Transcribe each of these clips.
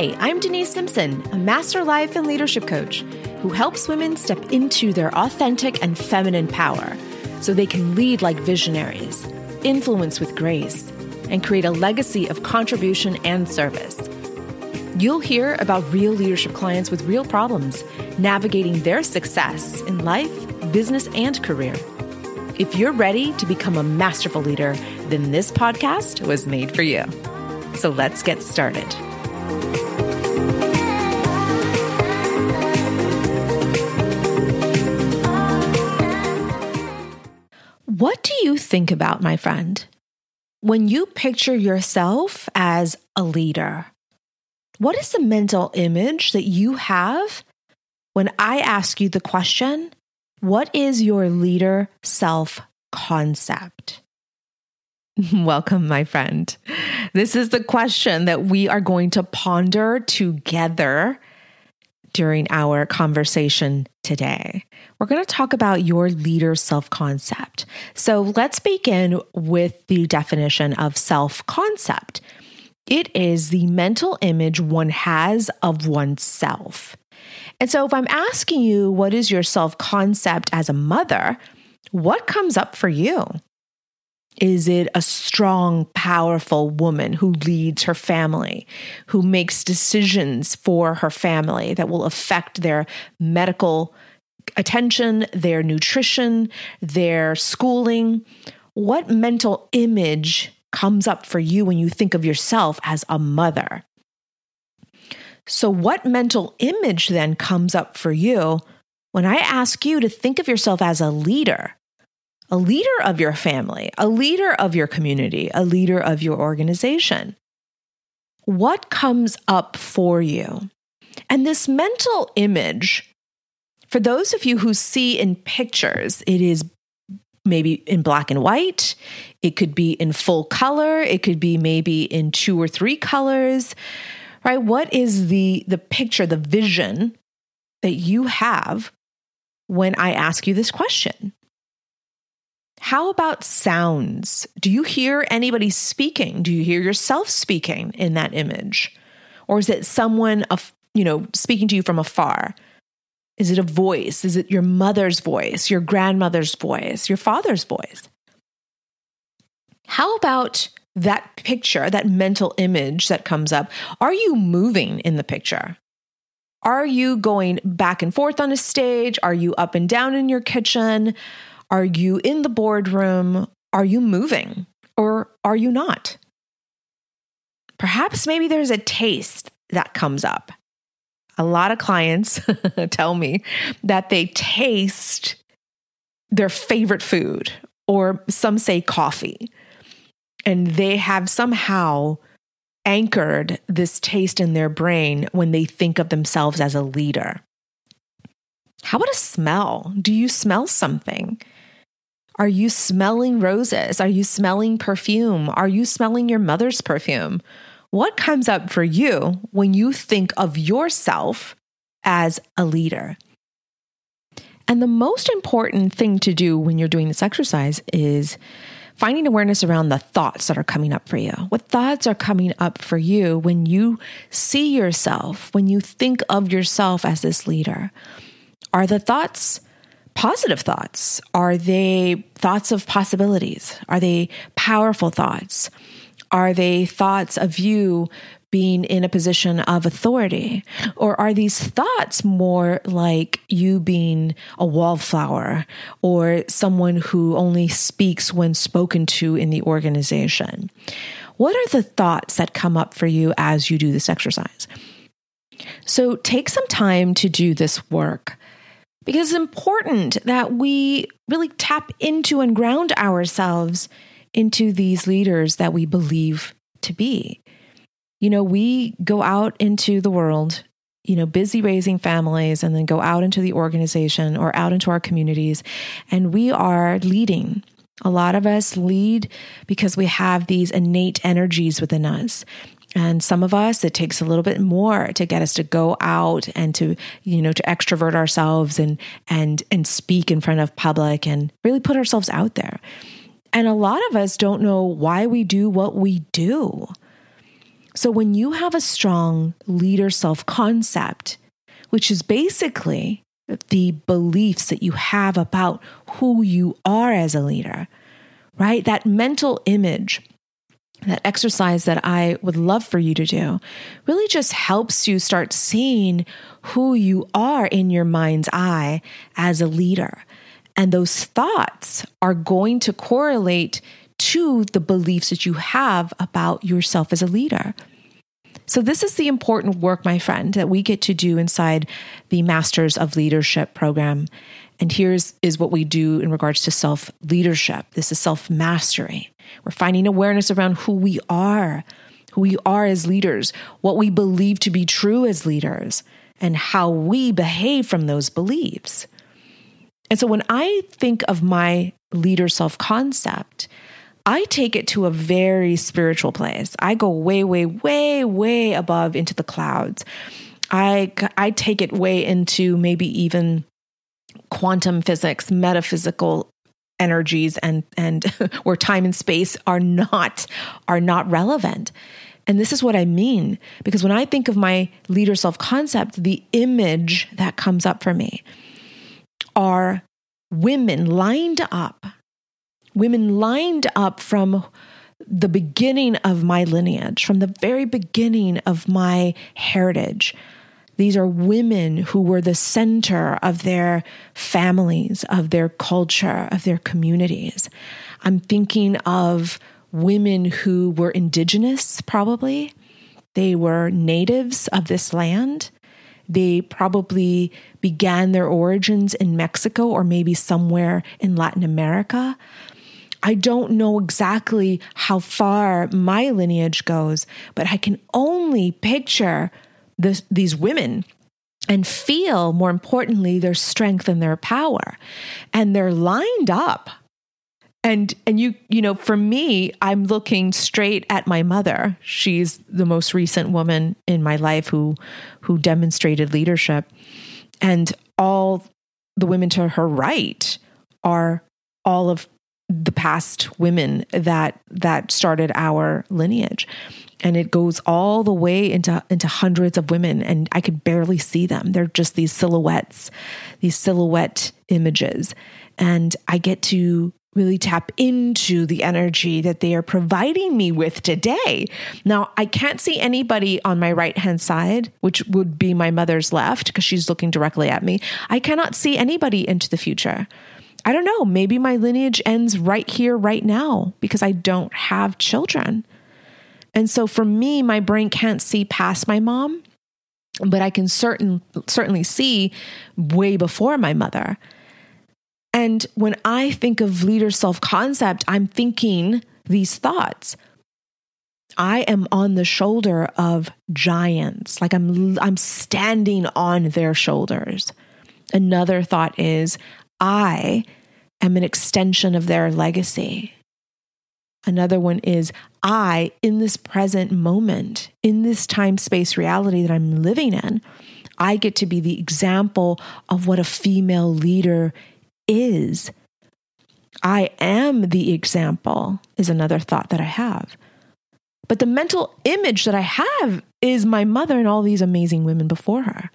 Hi, I'm Denise Simpson, a master life and leadership coach who helps women step into their authentic and feminine power so they can lead like visionaries, influence with grace, and create a legacy of contribution and service. You'll hear about real leadership clients with real problems, navigating their success in life, business, and career. If you're ready to become a masterful leader, then this podcast was made for you. So let's get started. What do you think about, my friend, when you picture yourself as a leader? What is the mental image that you have when I ask you the question, What is your leader self concept? Welcome, my friend. This is the question that we are going to ponder together during our conversation today. We're going to talk about your leader self concept. So let's begin with the definition of self concept it is the mental image one has of oneself. And so if I'm asking you, what is your self concept as a mother? What comes up for you? Is it a strong, powerful woman who leads her family, who makes decisions for her family that will affect their medical attention, their nutrition, their schooling? What mental image comes up for you when you think of yourself as a mother? So, what mental image then comes up for you when I ask you to think of yourself as a leader? A leader of your family, a leader of your community, a leader of your organization. What comes up for you? And this mental image, for those of you who see in pictures, it is maybe in black and white, it could be in full color, it could be maybe in two or three colors. Right? What is the the picture, the vision that you have when I ask you this question? How about sounds? Do you hear anybody speaking? Do you hear yourself speaking in that image? Or is it someone, you know, speaking to you from afar? Is it a voice? Is it your mother's voice, your grandmother's voice, your father's voice? How about that picture, that mental image that comes up? Are you moving in the picture? Are you going back and forth on a stage? Are you up and down in your kitchen? Are you in the boardroom? Are you moving or are you not? Perhaps maybe there's a taste that comes up. A lot of clients tell me that they taste their favorite food, or some say coffee, and they have somehow anchored this taste in their brain when they think of themselves as a leader. How about a smell? Do you smell something? Are you smelling roses? Are you smelling perfume? Are you smelling your mother's perfume? What comes up for you when you think of yourself as a leader? And the most important thing to do when you're doing this exercise is finding awareness around the thoughts that are coming up for you. What thoughts are coming up for you when you see yourself, when you think of yourself as this leader? Are the thoughts positive thoughts? Are they thoughts of possibilities? Are they powerful thoughts? Are they thoughts of you being in a position of authority? Or are these thoughts more like you being a wallflower or someone who only speaks when spoken to in the organization? What are the thoughts that come up for you as you do this exercise? So take some time to do this work because it's important that we really tap into and ground ourselves into these leaders that we believe to be. You know, we go out into the world, you know, busy raising families and then go out into the organization or out into our communities, and we are leading. A lot of us lead because we have these innate energies within us. And some of us, it takes a little bit more to get us to go out and to, you know, to extrovert ourselves and, and, and speak in front of public and really put ourselves out there. And a lot of us don't know why we do what we do. So when you have a strong leader self concept, which is basically the beliefs that you have about who you are as a leader, right? That mental image, that exercise that I would love for you to do really just helps you start seeing who you are in your mind's eye as a leader. And those thoughts are going to correlate to the beliefs that you have about yourself as a leader. So, this is the important work, my friend, that we get to do inside the Masters of Leadership program. And here's is what we do in regards to self leadership. This is self mastery. We're finding awareness around who we are, who we are as leaders, what we believe to be true as leaders, and how we behave from those beliefs. And so when I think of my leader self concept, I take it to a very spiritual place. I go way, way, way, way above into the clouds. I, I take it way into maybe even quantum physics, metaphysical energies and and where time and space are not are not relevant. And this is what I mean because when I think of my leader self concept, the image that comes up for me are women lined up women lined up from the beginning of my lineage, from the very beginning of my heritage. These are women who were the center of their families, of their culture, of their communities. I'm thinking of women who were indigenous, probably. They were natives of this land. They probably began their origins in Mexico or maybe somewhere in Latin America. I don't know exactly how far my lineage goes, but I can only picture this, these women and feel, more importantly, their strength and their power. And they're lined up. And and you you know for me I'm looking straight at my mother. She's the most recent woman in my life who who demonstrated leadership. And all the women to her right are all of the past women that that started our lineage and it goes all the way into into hundreds of women and i could barely see them. They're just these silhouettes these silhouette images. And i get to really tap into the energy that they are providing me with today. Now i can't see anybody on my right hand side which would be my mother's left because she's looking directly at me. I cannot see anybody into the future. I don't know, maybe my lineage ends right here, right now, because I don't have children. And so for me, my brain can't see past my mom, but I can certain, certainly see way before my mother. And when I think of leader self concept, I'm thinking these thoughts. I am on the shoulder of giants, like I'm I'm standing on their shoulders. Another thought is I am an extension of their legacy. Another one is I, in this present moment, in this time space reality that I'm living in, I get to be the example of what a female leader is. I am the example, is another thought that I have. But the mental image that I have is my mother and all these amazing women before her.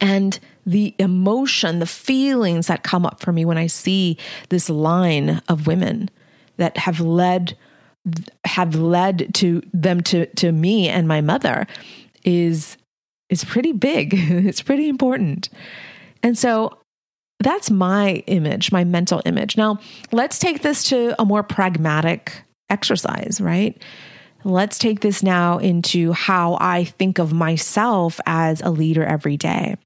And the emotion, the feelings that come up for me when I see this line of women that have led have led to them to to me and my mother is is pretty big. it's pretty important. And so that's my image, my mental image. Now, let's take this to a more pragmatic exercise, right? Let's take this now into how I think of myself as a leader every day.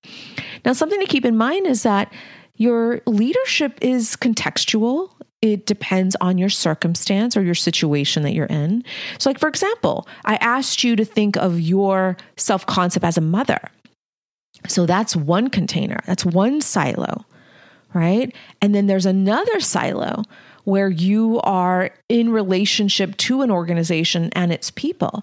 Now, something to keep in mind is that your leadership is contextual. It depends on your circumstance or your situation that you're in. So, like, for example, I asked you to think of your self concept as a mother. So, that's one container, that's one silo, right? And then there's another silo where you are in relationship to an organization and its people.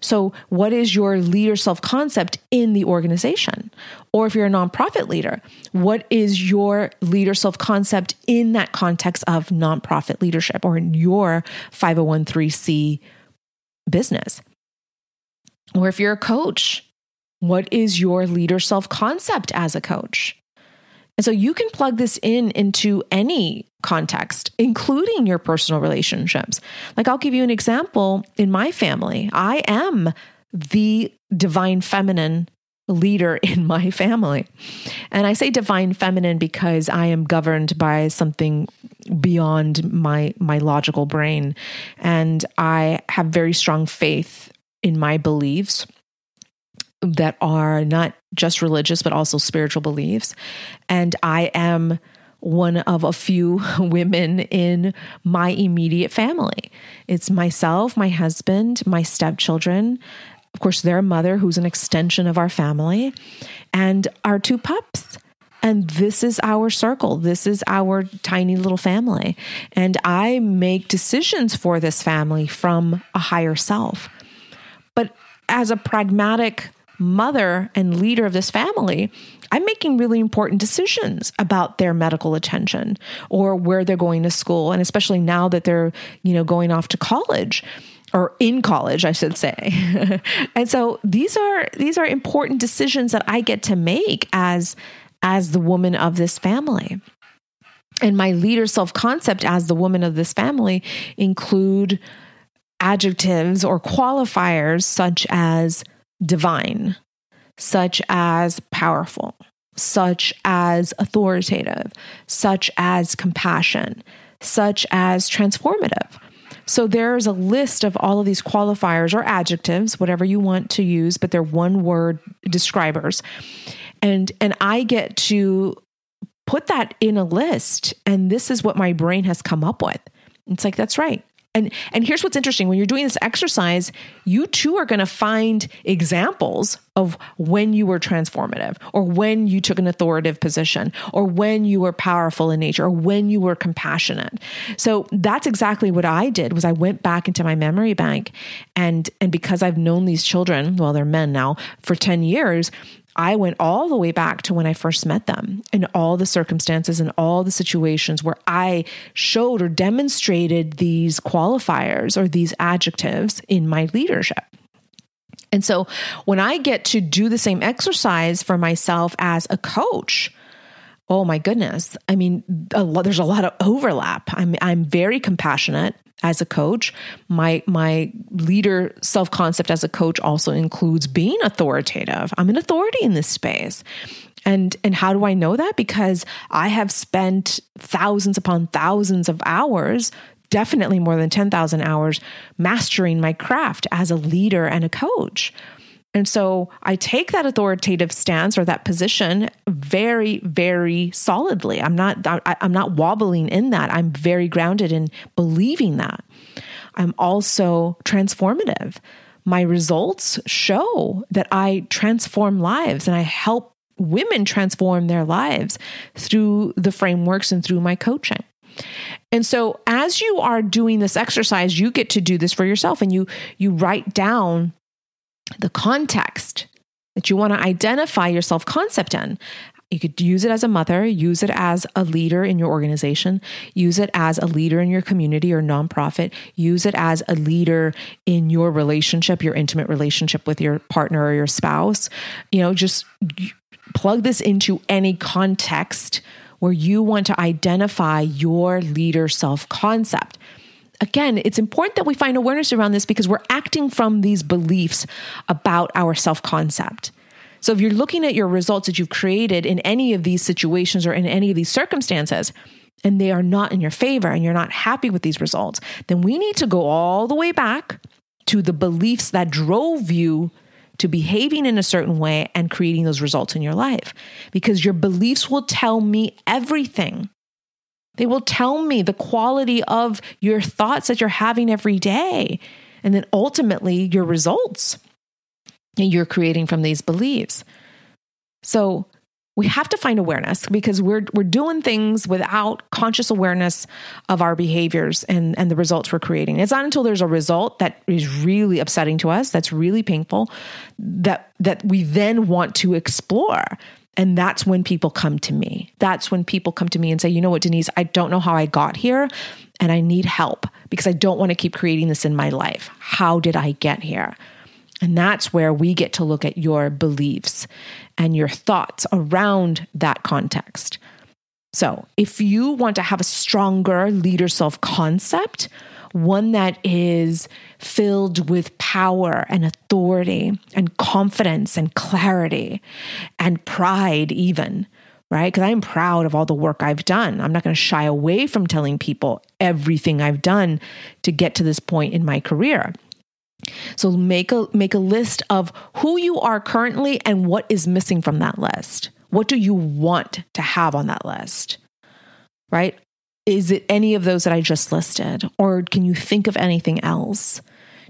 So, what is your leader self concept in the organization? Or if you're a nonprofit leader, what is your leader self concept in that context of nonprofit leadership or in your 501c business? Or if you're a coach, what is your leader self concept as a coach? And so you can plug this in into any context, including your personal relationships. Like I'll give you an example in my family. I am the divine feminine leader in my family. And I say divine feminine because I am governed by something beyond my my logical brain and I have very strong faith in my beliefs that are not just religious but also spiritual beliefs and I am one of a few women in my immediate family. It's myself, my husband, my stepchildren, of course, their mother, who's an extension of our family, and our two pups. And this is our circle. This is our tiny little family. And I make decisions for this family from a higher self. But as a pragmatic mother and leader of this family, I'm making really important decisions about their medical attention or where they're going to school. And especially now that they're, you know, going off to college or in college I should say. and so these are these are important decisions that I get to make as as the woman of this family. And my leader self-concept as the woman of this family include adjectives or qualifiers such as divine, such as powerful, such as authoritative, such as compassion, such as transformative. So there's a list of all of these qualifiers or adjectives, whatever you want to use, but they're one word describers. And and I get to put that in a list and this is what my brain has come up with. It's like that's right. And and here's what's interesting when you're doing this exercise, you too are going to find examples of when you were transformative or when you took an authoritative position or when you were powerful in nature or when you were compassionate. So that's exactly what I did was I went back into my memory bank and and because I've known these children, well they're men now, for 10 years, I went all the way back to when I first met them and all the circumstances and all the situations where I showed or demonstrated these qualifiers or these adjectives in my leadership. And so when I get to do the same exercise for myself as a coach, oh my goodness. I mean, a there's a lot of overlap. I'm I'm very compassionate as a coach. My my leader self-concept as a coach also includes being authoritative. I'm an authority in this space. And and how do I know that? Because I have spent thousands upon thousands of hours definitely more than 10,000 hours mastering my craft as a leader and a coach. And so I take that authoritative stance or that position very, very solidly. I'm not, I, am not wobbling in that. I'm very grounded in believing that. I'm also transformative. My results show that I transform lives and I help women transform their lives through the frameworks and through my coaching. And so as you are doing this exercise, you get to do this for yourself and you you write down the context that you want to identify your self concept in. You could use it as a mother, use it as a leader in your organization, use it as a leader in your community or nonprofit, use it as a leader in your relationship, your intimate relationship with your partner or your spouse. You know, just plug this into any context where you want to identify your leader self concept again, it's important that we find awareness around this because we're acting from these beliefs about our self concept. So if you're looking at your results that you've created in any of these situations or in any of these circumstances, and they are not in your favor and you're not happy with these results, then we need to go all the way back to the beliefs that drove you to behaving in a certain way and creating those results in your life. Because your beliefs will tell me everything they will tell me the quality of your thoughts that you're having every day. And then ultimately, your results that you're creating from these beliefs. So, we have to find awareness because we're we're doing things without conscious awareness of our behaviors and and the results we're creating. It's not until there's a result that is really upsetting to us, that's really painful, that that we then want to explore and that's when people come to me. That's when people come to me and say, you know what, Denise, I don't know how I got here and I need help because I don't want to keep creating this in my life. How did I get here? And that's where we get to look at your beliefs and your thoughts around that context. So, if you want to have a stronger leader self concept, one that is filled with power and authority and confidence and clarity and pride, even, right? Because I'm proud of all the work I've done. I'm not going to shy away from telling people everything I've done to get to this point in my career. So make a make a list of who you are currently and what is missing from that list. What do you want to have on that list? Right? Is it any of those that I just listed or can you think of anything else?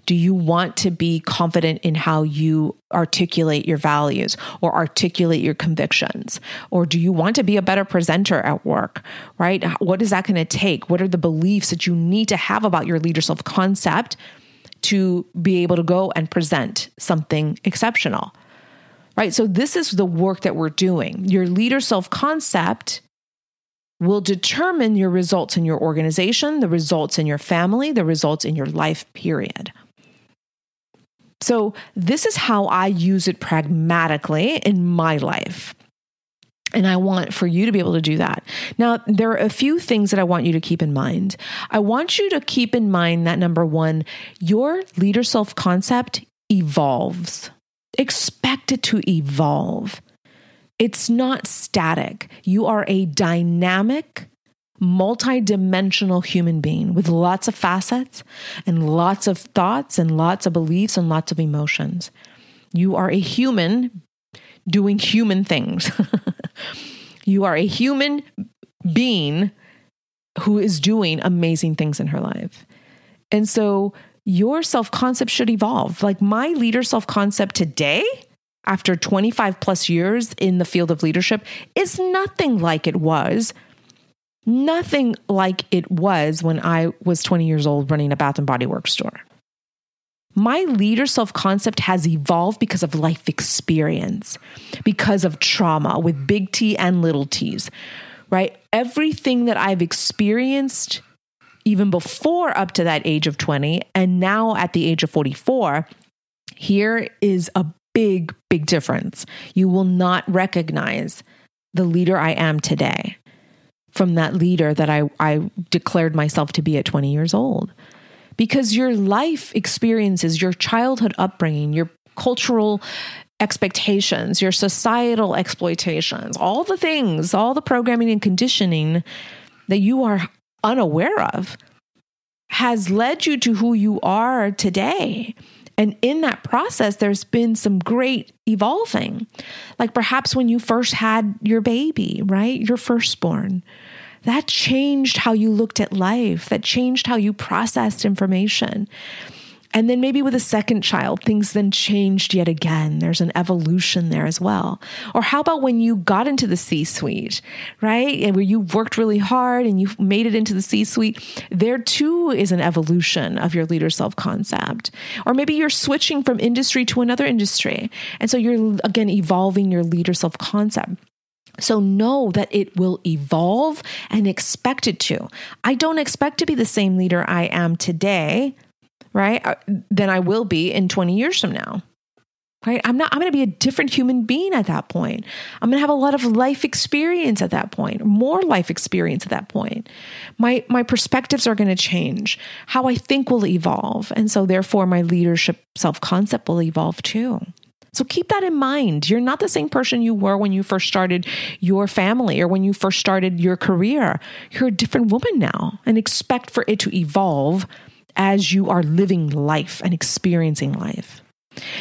Do you want to be confident in how you articulate your values or articulate your convictions? Or do you want to be a better presenter at work, right? What is that going to take? What are the beliefs that you need to have about your leader self concept to be able to go and present something exceptional? Right. So, this is the work that we're doing. Your leader self concept will determine your results in your organization, the results in your family, the results in your life, period. So, this is how I use it pragmatically in my life. And I want for you to be able to do that. Now, there are a few things that I want you to keep in mind. I want you to keep in mind that number one, your leader self concept evolves. Expect it to evolve. It's not static. You are a dynamic, multi-dimensional human being with lots of facets and lots of thoughts and lots of beliefs and lots of emotions. You are a human doing human things. you are a human being who is doing amazing things in her life. And so your self concept should evolve. Like my leader self concept today, after 25 plus years in the field of leadership, is nothing like it was nothing like it was when I was 20 years old running a Bath and Body Works store. My leader self concept has evolved because of life experience, because of trauma with big T and little t's, right? Everything that I've experienced, even before up to that age of 20, and now at the age of 44, here is a big, big difference. You will not recognize the leader I am today from that leader that I, I declared myself to be at 20 years old. Because your life experiences, your childhood upbringing, your cultural expectations, your societal exploitations, all the things, all the programming and conditioning that you are unaware of has led you to who you are today. And in that process, there's been some great evolving. Like perhaps when you first had your baby, right? Your firstborn. That changed how you looked at life, that changed how you processed information. And then maybe with a second child, things then changed yet again. There's an evolution there as well. Or how about when you got into the C suite, right? And where you worked really hard and you made it into the C suite, there too is an evolution of your leader self concept. Or maybe you're switching from industry to another industry. And so you're again evolving your leader self concept. So know that it will evolve and expect it to. I don't expect to be the same leader I am today right? Uh, than I will be in 20 years from now. Right? I'm not I'm going to be a different human being at that point. I'm going to have a lot of life experience at that point, more life experience at that point. My my perspectives are going to change. How I think will evolve, and so therefore my leadership self-concept will evolve too. So keep that in mind. You're not the same person you were when you first started your family or when you first started your career. You're a different woman now and expect for it to evolve as you are living life and experiencing life.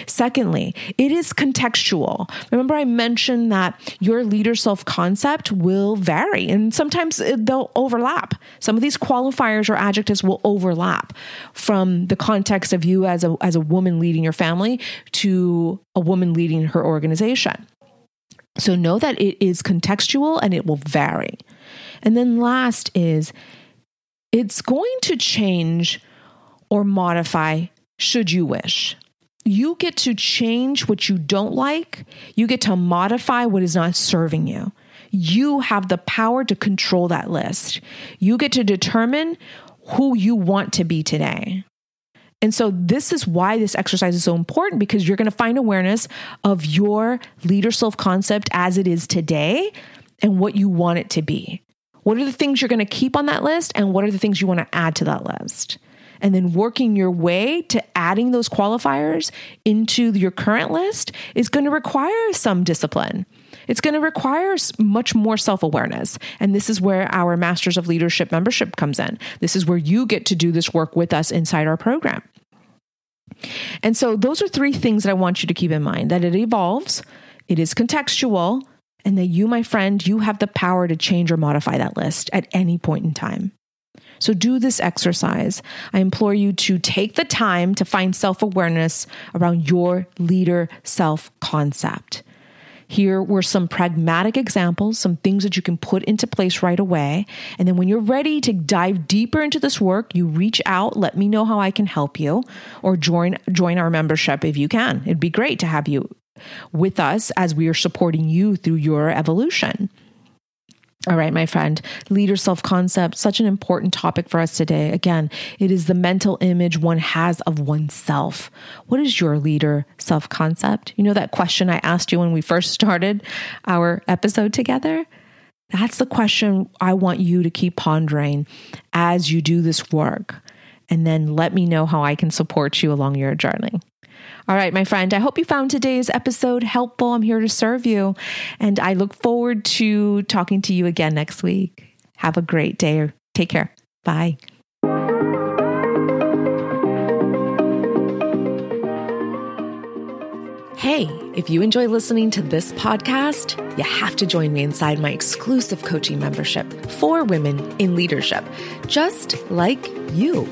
Secondly, it is contextual. Remember, I mentioned that your leader self concept will vary and sometimes they'll overlap. Some of these qualifiers or adjectives will overlap from the context of you as a, as a woman leading your family to a woman leading her organization. So know that it is contextual and it will vary. And then last is it's going to change or modify should you wish. You get to change what you don't like. You get to modify what is not serving you. You have the power to control that list. You get to determine who you want to be today. And so, this is why this exercise is so important because you're going to find awareness of your leader self concept as it is today and what you want it to be. What are the things you're going to keep on that list? And what are the things you want to add to that list? And then working your way to adding those qualifiers into your current list is going to require some discipline. It's going to require much more self awareness. And this is where our Masters of Leadership membership comes in. This is where you get to do this work with us inside our program. And so, those are three things that I want you to keep in mind that it evolves, it is contextual, and that you, my friend, you have the power to change or modify that list at any point in time. So do this exercise. I implore you to take the time to find self awareness around your leader self concept. Here were some pragmatic examples, some things that you can put into place right away. And then when you're ready to dive deeper into this work, you reach out, let me know how I can help you, or join join our membership if you can. It'd be great to have you with us as we are supporting you through your evolution. All right, my friend, leader self concept, such an important topic for us today. Again, it is the mental image one has of oneself. What is your leader self concept? You know that question I asked you when we first started our episode together? That's the question I want you to keep pondering as you do this work. And then let me know how I can support you along your journey. All right, my friend, I hope you found today's episode helpful. I'm here to serve you. And I look forward to talking to you again next week. Have a great day. Take care. Bye. Hey, if you enjoy listening to this podcast, you have to join me inside my exclusive coaching membership for women in leadership, just like you.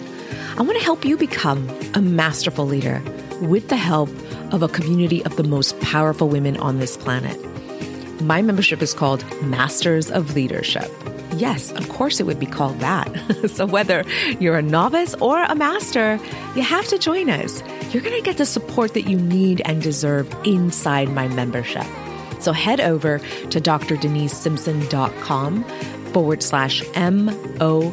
I want to help you become a masterful leader with the help of a community of the most powerful women on this planet. My membership is called Masters of Leadership. Yes, of course it would be called that. so whether you're a novice or a master, you have to join us. You're going to get the support that you need and deserve inside my membership. So head over to drdenisesimpson.com forward slash MOL.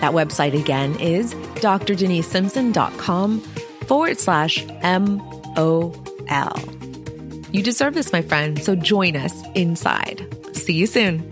That website again is drdenisesimpson.com forward slash M O L. You deserve this, my friend, so join us inside. See you soon.